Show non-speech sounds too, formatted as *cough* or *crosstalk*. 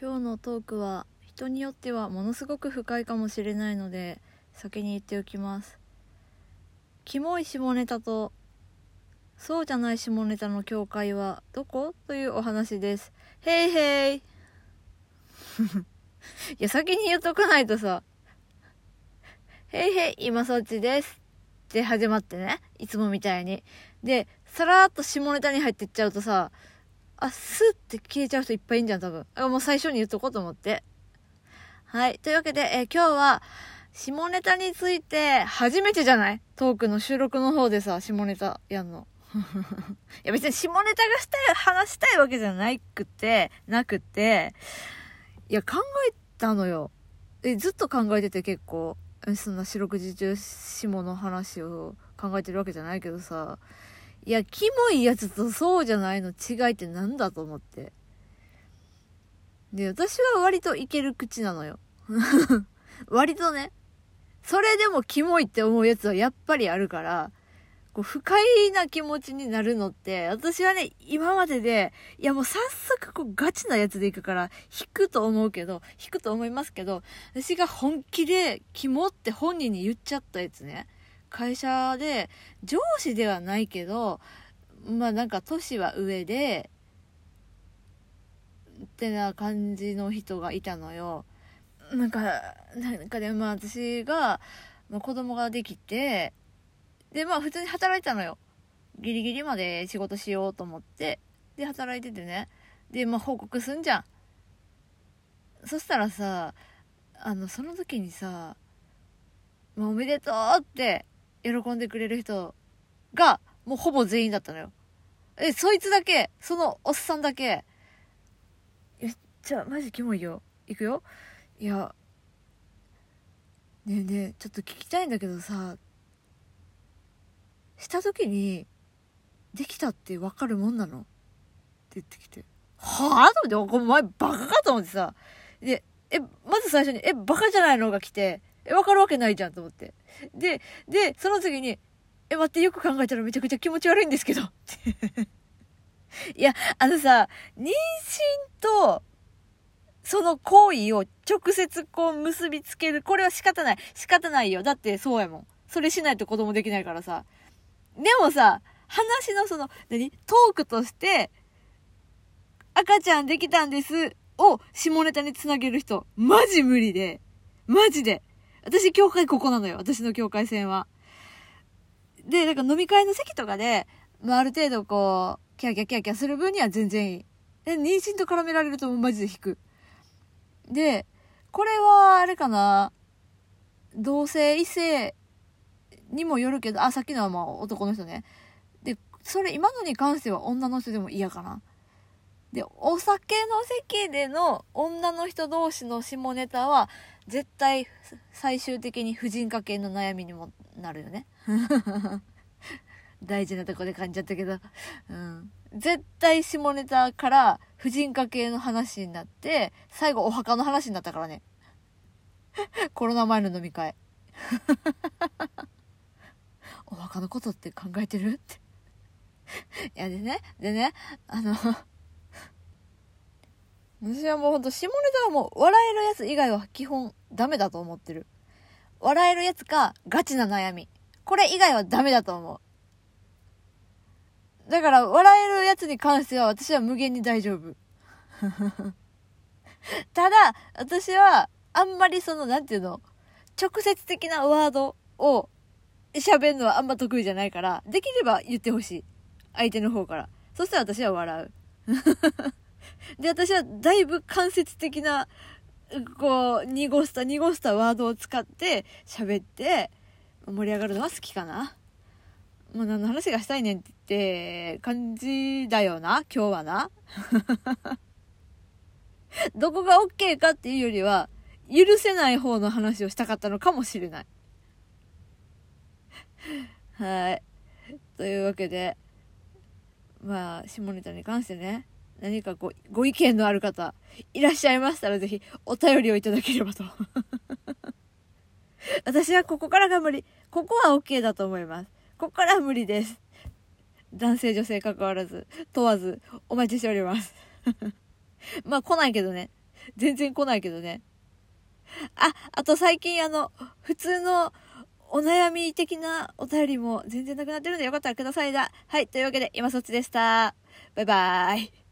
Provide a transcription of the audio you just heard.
今日のトークは人によってはものすごく深いかもしれないので先に言っておきます。キモい下ネタとそうじゃない下ネタの境界はどこというお話です。へいへいいや先に言っとかないとさ。へいへい今そっちです。って始まってね。いつもみたいに。でさらっと下ネタに入ってっちゃうとさあ、スッって消えちゃう人いっぱいいんじゃん、多分。もう最初に言っとこうと思って。はい。というわけで、えー、今日は、下ネタについて、初めてじゃない？トークの収録の方でさ、下ネタやんの。*laughs* いや別に下ネタがしたい、話したいわけじゃないくて、なくて、いや考えたのよ。え、ずっと考えてて結構、そんな四六時中下の話を考えてるわけじゃないけどさ、いや、キモいやつとそうじゃないの違いってなんだと思って。で、私は割といける口なのよ。*laughs* 割とね。それでもキモいって思うやつはやっぱりあるから、こう不快な気持ちになるのって、私はね、今までで、いやもう早速こうガチなやつでいくから、引くと思うけど、引くと思いますけど、私が本気でキモって本人に言っちゃったやつね。会社で上司ではないけどまあなんか年は上でってな感じの人がいたのよ。なんかなんかでまあ私が、まあ、子供ができてでまあ普通に働いたのよ。ギリギリまで仕事しようと思って。で働いててね。でまあ報告すんじゃん。そしたらさあのその時にさ「まあ、おめでとう」って喜んでくれる人が、もうほぼ全員だったのよ。え、そいつだけ、そのおっさんだけ、めっちゃ、マジキモいよ。いくよ。いや、ねえねえ、ちょっと聞きたいんだけどさ、した時に、できたってわかるもんなの？って言ってきて、はぁ？と思って、お前バカかと思ってさ、で、え、まず最初に、え、バカじゃないの？が来て、え、わかるわけないじゃんと思って。で、で、その次に、え、待って、よく考えたらめちゃくちゃ気持ち悪いんですけど。*laughs* いや、あのさ、妊娠と、その行為を直接こう結びつける。これは仕方ない。仕方ないよ。だってそうやもん。それしないと子供できないからさ。でもさ、話のその、何？トークとして、赤ちゃんできたんですを下ネタにつなげる人、マジ無理で。マジで。私、教会ここなのよ。私の境界線は。で、なんか飲み会の席とかで、まあ、ある程度こう、キャキャキャキャする分には全然いい。で、妊娠と絡められるとマジで引く。で、これは、あれかな、同性異性にもよるけど、あ、さっきのはまあ男の人ね。で、それ今のに関しては女の人でも嫌かな。で、お酒の席での女の人同士の下ネタは、絶対最終的に婦人科系の悩みにもなるよね。*laughs* 大事なとこで感じちゃったけど。うん。絶対下ネタから婦人科系の話になって、最後お墓の話になったからね。*laughs* コロナ前の飲み会。*laughs* お墓のことって考えてる？って。いやでね、でね、あの私はもうほんと下ネタはもう笑えるやつ以外は基本ダメだと思ってる。笑えるやつかガチな悩み。これ以外はダメだと思う。だから笑えるやつに関しては私は無限に大丈夫。*laughs* ただ、私はあんまりその、なんていうの、直接的なワードを喋るのはあんま得意じゃないから、できれば言ってほしい。相手の方から。そしたら私は笑う。*laughs* で、私はだいぶ間接的な、こう、濁した濁したワードを使って喋って盛り上がるのは好きかな。まあ、何の話がしたいねんって感じだよな、今日はな。*laughs* どこが OK かっていうよりは、許せない方の話をしたかったのかもしれない。はい。というわけで、まあ、下ネタに関してね、何かごご意見のある方いらっしゃいましたらぜひお便りをいただければと *laughs* 私はここからが無理ここは OK だと思いますここからは無理です男性女性関わらず問わずお待ちしております *laughs* まあ来ないけどね全然来ないけどね。あ、あと最近あの、普通のお悩み的なお便りも全然なくなってるんでよかったらくださいだ。はい、というわけで今そっちでした。バイバーイ。